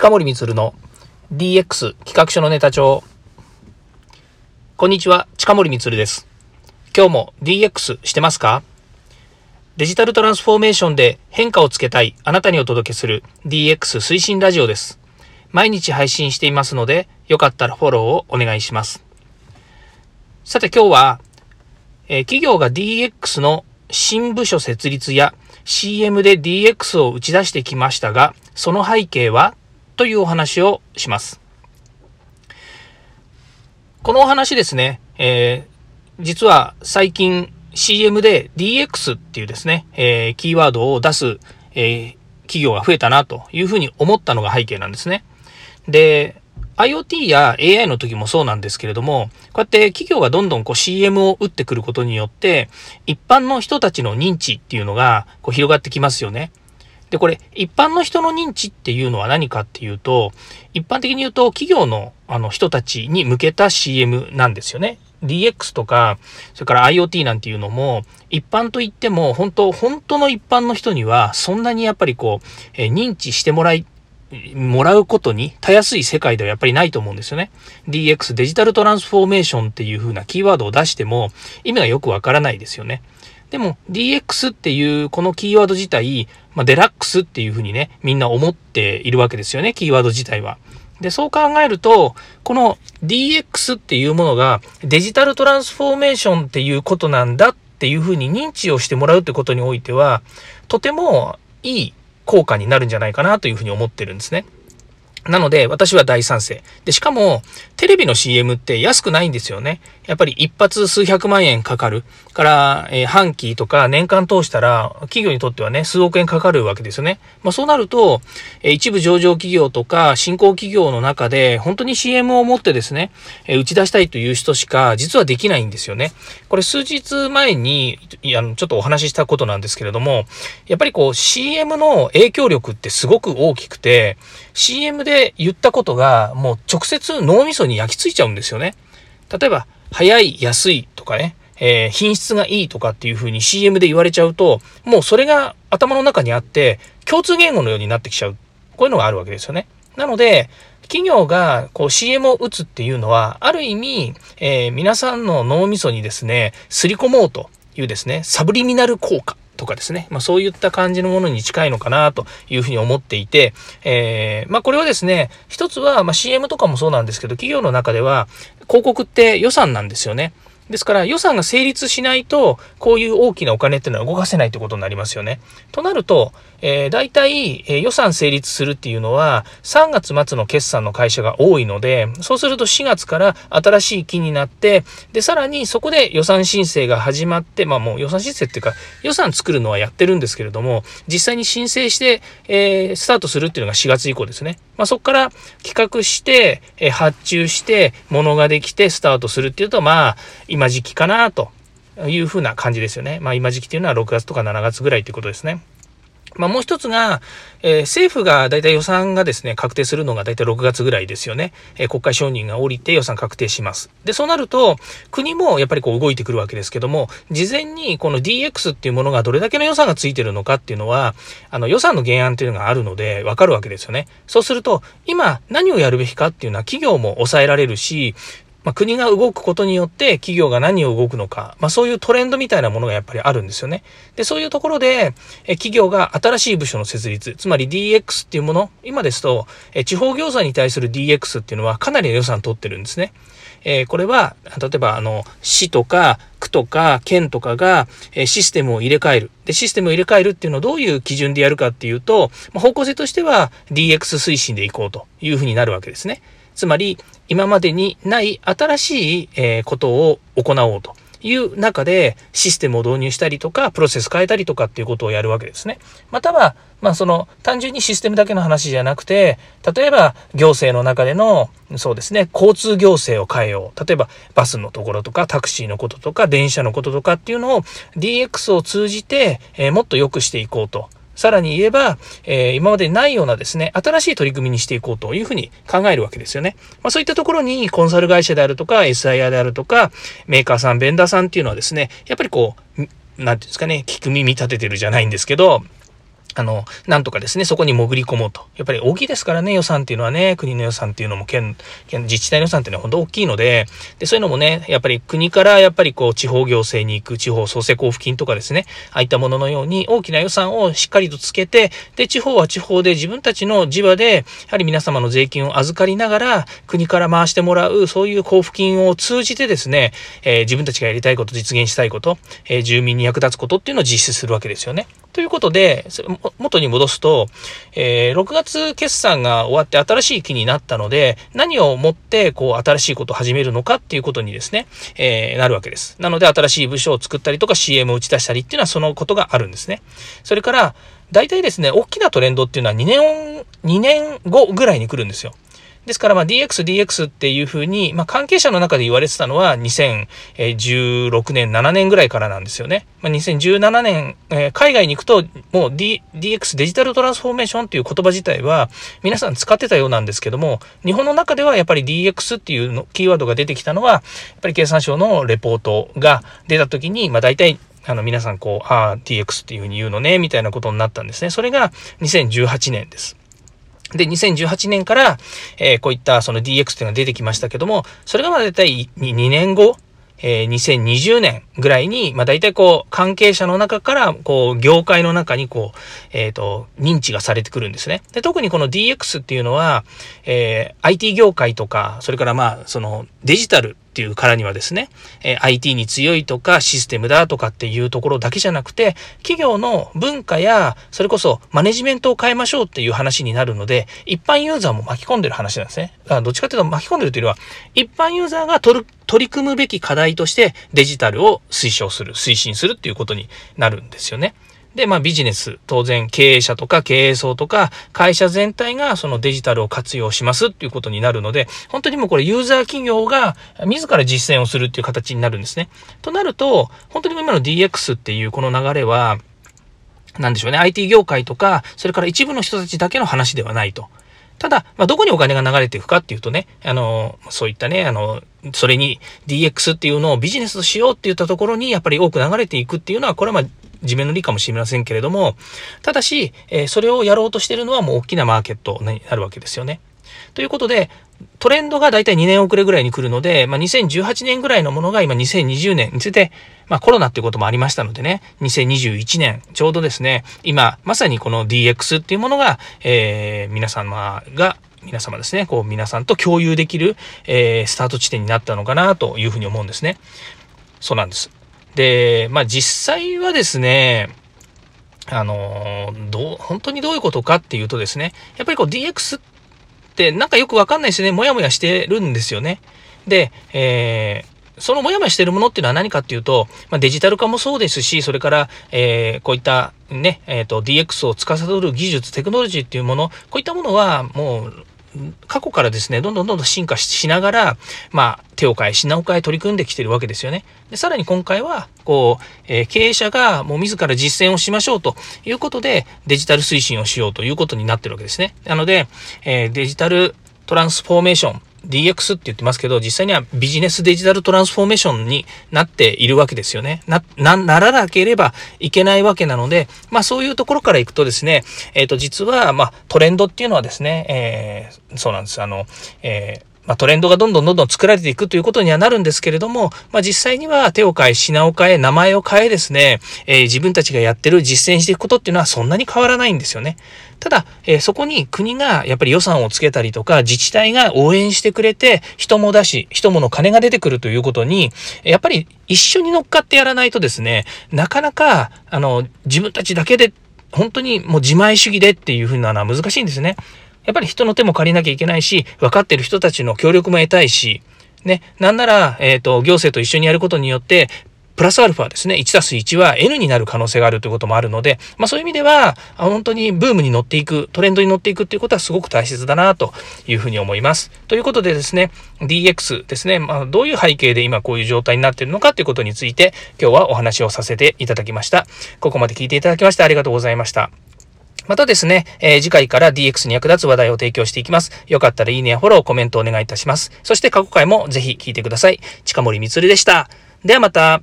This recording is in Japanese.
近森光の DX 企画書のネタ帳。こんにちは、近森光です。今日も DX してますか？デジタルトランスフォーメーションで変化をつけたいあなたにお届けする DX 推進ラジオです。毎日配信していますので、よかったらフォローをお願いします。さて今日は、えー、企業が DX の新部署設立や CM で DX を打ち出してきましたが、その背景はというお話をします。このお話ですね、えー、実は最近 CM で DX っていうですね、えー、キーワードを出す、えー、企業が増えたなというふうに思ったのが背景なんですね。で、IoT や AI の時もそうなんですけれども、こうやって企業がどんどんこう CM を打ってくることによって、一般の人たちの認知っていうのがこう広がってきますよね。で、これ、一般の人の認知っていうのは何かっていうと、一般的に言うと企業のあの人たちに向けた CM なんですよね。DX とか、それから IoT なんていうのも、一般といっても、本当、本当の一般の人には、そんなにやっぱりこう、え認知してもらいもらうことにたやすい世界ではやっぱりないと思うんですよね。DX、デジタルトランスフォーメーションっていう風なキーワードを出しても意味がよくわからないですよね。でも DX っていうこのキーワード自体、まあ、デラックスっていう風にね、みんな思っているわけですよね、キーワード自体は。で、そう考えると、この DX っていうものがデジタルトランスフォーメーションっていうことなんだっていう風に認知をしてもらうってことにおいては、とてもいい効果になるんじゃないかなというふうに思ってるんですね。なので、私は大賛成。で、しかも、テレビの CM って安くないんですよね。やっぱり一発数百万円かかる。から、えー、半期とか年間通したら、企業にとってはね、数億円かかるわけですよね。まあそうなると、えー、一部上場企業とか、新興企業の中で、本当に CM を持ってですね、えー、打ち出したいという人しか、実はできないんですよね。これ数日前に、あの、ちょっとお話ししたことなんですけれども、やっぱりこう、CM の影響力ってすごく大きくて、CM で言ったことがもう直接脳みそに焼き付いちゃうんですよね。例えば、早い、安いとかね、えー、品質がいいとかっていう風に CM で言われちゃうと、もうそれが頭の中にあって、共通言語のようになってきちゃう。こういうのがあるわけですよね。なので、企業がこう CM を打つっていうのは、ある意味、えー、皆さんの脳みそにですね、すり込もうというですね、サブリミナル効果とかですね、まあ、そういった感じのものに近いのかなというふうに思っていて、えー、まあ、これはですね、一つは、ま CM とかもそうなんですけど、企業の中では広告って予算なんですよね。ですから予算が成立しないと、こういう大きなお金っていうのは動かせないってことになりますよね。となると、えー、大体、え、予算成立するっていうのは、3月末の決算の会社が多いので、そうすると4月から新しい期になって、で、さらにそこで予算申請が始まって、まあもう予算申請っていうか、予算作るのはやってるんですけれども、実際に申請して、えー、スタートするっていうのが4月以降ですね。まあそこから企画して、えー、発注して、物ができてスタートするっていうと、まあ、今時期かなというふうな感じですよね。まあ今時期っていうのは6月とか7月ぐらいということですね。まあ、もう一つが、えー、政府が大体予算がですね、確定するのが大体6月ぐらいですよね。えー、国会承認が降りて予算確定します。で、そうなると、国もやっぱりこう動いてくるわけですけども、事前にこの DX っていうものがどれだけの予算がついてるのかっていうのは、あの予算の原案っていうのがあるので、わかるわけですよね。そうすると、今何をやるべきかっていうのは企業も抑えられるし、まあ、国が動くことによって企業が何を動くのか、まあ、そういうトレンドみたいなものがやっぱりあるんですよね。で、そういうところで、え企業が新しい部署の設立、つまり DX っていうもの、今ですと、え地方業者に対する DX っていうのはかなり予算取ってるんですね。えー、これは、例えば、あの、市とか、区とか、県とかが、えシステムを入れ替える。で、システムを入れ替えるっていうのをどういう基準でやるかっていうと、まあ、方向性としては DX 推進でいこうというふうになるわけですね。つまり、今までにない新しい、えことを行おうという中でシステムを導入したりとか、プロセス変えたりとかっていうことをやるわけですね。または、まあその単純にシステムだけの話じゃなくて、例えば行政の中での、そうですね、交通行政を変えよう。例えばバスのところとかタクシーのこととか電車のこととかっていうのを DX を通じて、え、もっと良くしていこうと。さらに言えば、えー、今までないようなですね、新しい取り組みにしていこうというふうに考えるわけですよね。まあ、そういったところにコンサル会社であるとか、SIR であるとか、メーカーさん、ベンダーさんっていうのはですね、やっぱりこう、なんていうんですかね、聞く耳立ててるじゃないんですけど、あの、なんとかですね、そこに潜り込もうと。やっぱり大きいですからね、予算っていうのはね、国の予算っていうのも県、県自治体の予算っていうのは本当大きいので、で、そういうのもね、やっぱり国からやっぱりこう、地方行政に行く地方創生交付金とかですね、ああいったもののように大きな予算をしっかりとつけて、で、地方は地方で自分たちの地場で、やはり皆様の税金を預かりながら、国から回してもらう、そういう交付金を通じてですね、えー、自分たちがやりたいこと、実現したいこと、えー、住民に役立つことっていうのを実施するわけですよね。ということで、元に戻すと、えー、6月決算が終わって新しい期になったので、何をもって、こう、新しいことを始めるのかっていうことにですね、えー、なるわけです。なので、新しい部署を作ったりとか CM を打ち出したりっていうのはそのことがあるんですね。それから、大体ですね、大きなトレンドっていうのは2年、2年後ぐらいに来るんですよ。ですから、まあ、DX、DX っていうふうに、まあ、関係者の中で言われてたのは2016年、7年ぐらいからなんですよね。まあ、2017年、えー、海外に行くと、もう、D、DX、デジタルトランスフォーメーションっていう言葉自体は皆さん使ってたようなんですけども、日本の中ではやっぱり DX っていうのキーワードが出てきたのは、やっぱり経産省のレポートが出た時に、まあ、大体あの、皆さんこう、ああ、DX っていうふうに言うのね、みたいなことになったんですね。それが2018年です。で、2018年から、えー、こういったその DX っていうのが出てきましたけども、それがまあ大体 2, 2年後、えー、2020年ぐらいに、まあ大体こう、関係者の中から、こう、業界の中にこう、えっ、ー、と、認知がされてくるんですね。で、特にこの DX っていうのは、えー、IT 業界とか、それからまあ、その、デジタルっていうからにはですね、え IT に強いとかシステムだとかっていうところだけじゃなくて、企業の文化や、それこそマネジメントを変えましょうっていう話になるので、一般ユーザーも巻き込んでる話なんですね。だからどっちかというと巻き込んでるというよりは、一般ユーザーが取る、取り組むべき課題としてデジタルを推奨する、推進するっていうことになるんですよね。で、まあビジネス、当然経営者とか経営層とか会社全体がそのデジタルを活用しますっていうことになるので、本当にもうこれユーザー企業が自ら実践をするっていう形になるんですね。となると、本当に今の DX っていうこの流れは、なんでしょうね、IT 業界とか、それから一部の人たちだけの話ではないと。ただ、まあ、どこにお金が流れていくかっていうとね、あの、そういったね、あの、それに DX っていうのをビジネスとしようって言ったところにやっぱり多く流れていくっていうのは、これはまあ地面の利かもしれませんけれども、ただし、えー、それをやろうとしてるのはもう大きなマーケットになるわけですよね。ということで、トレンドがだいたい2年遅れぐらいに来るので、まあ、2018年ぐらいのものが今2020年について、まあ、コロナっていうこともありましたのでね、2021年、ちょうどですね、今、まさにこの DX っていうものが、えー、皆様が皆様ですね、こう皆さんと共有できる、えー、スタート地点になったのかなというふうに思うんですね。そうなんです。で、まあ実際はですね、あの、どう、本当にどういうことかっていうとですね、やっぱりこう DX ってなんかよくわかんないですね、もやもやしてるんですよね。で、えーそのもやもやしてるものっていうのは何かっていうと、まあ、デジタル化もそうですし、それから、えー、こういったね、えっ、ー、と、DX を司る技術、テクノロジーっていうもの、こういったものはもう、過去からですね、どんどんどんどん進化しながら、まあ、手を変え、品を変え取り組んできてるわけですよね。で、さらに今回は、こう、えー、経営者がもう自ら実践をしましょうということで、デジタル推進をしようということになってるわけですね。なので、えー、デジタルトランスフォーメーション、DX って言ってますけど、実際にはビジネスデジタルトランスフォーメーションになっているわけですよね。な、な、ならなければいけないわけなので、まあそういうところからいくとですね、えっ、ー、と実は、まあトレンドっていうのはですね、えー、そうなんです。あの、えーまあ、トレンドがどんどんどんどん作られていくということにはなるんですけれども、まあ、実際には手を変え、品を変え、名前を変えですね、えー、自分たちがやってる実践していくことっていうのはそんなに変わらないんですよね。ただ、えー、そこに国がやっぱり予算をつけたりとか、自治体が応援してくれて、人も出し、人もの金が出てくるということに、やっぱり一緒に乗っかってやらないとですね、なかなか、あの、自分たちだけで、本当にもう自前主義でっていうふうなのは難しいんですね。やっぱり人の手も借りなきゃいけないし、分かってる人たちの協力も得たいし、ね、なんなら、えっ、ー、と、行政と一緒にやることによって、プラスアルファですね、1たす1は N になる可能性があるということもあるので、まあそういう意味では、本当にブームに乗っていく、トレンドに乗っていくっていうことはすごく大切だなというふうに思います。ということでですね、DX ですね、まあどういう背景で今こういう状態になっているのかということについて、今日はお話をさせていただきました。ここまで聞いていただきましてありがとうございました。またですね、えー、次回から DX に役立つ話題を提供していきます。よかったらいいねやフォロー、コメントお願いいたします。そして過去回もぜひ聞いてください。近森光でした。ではまた。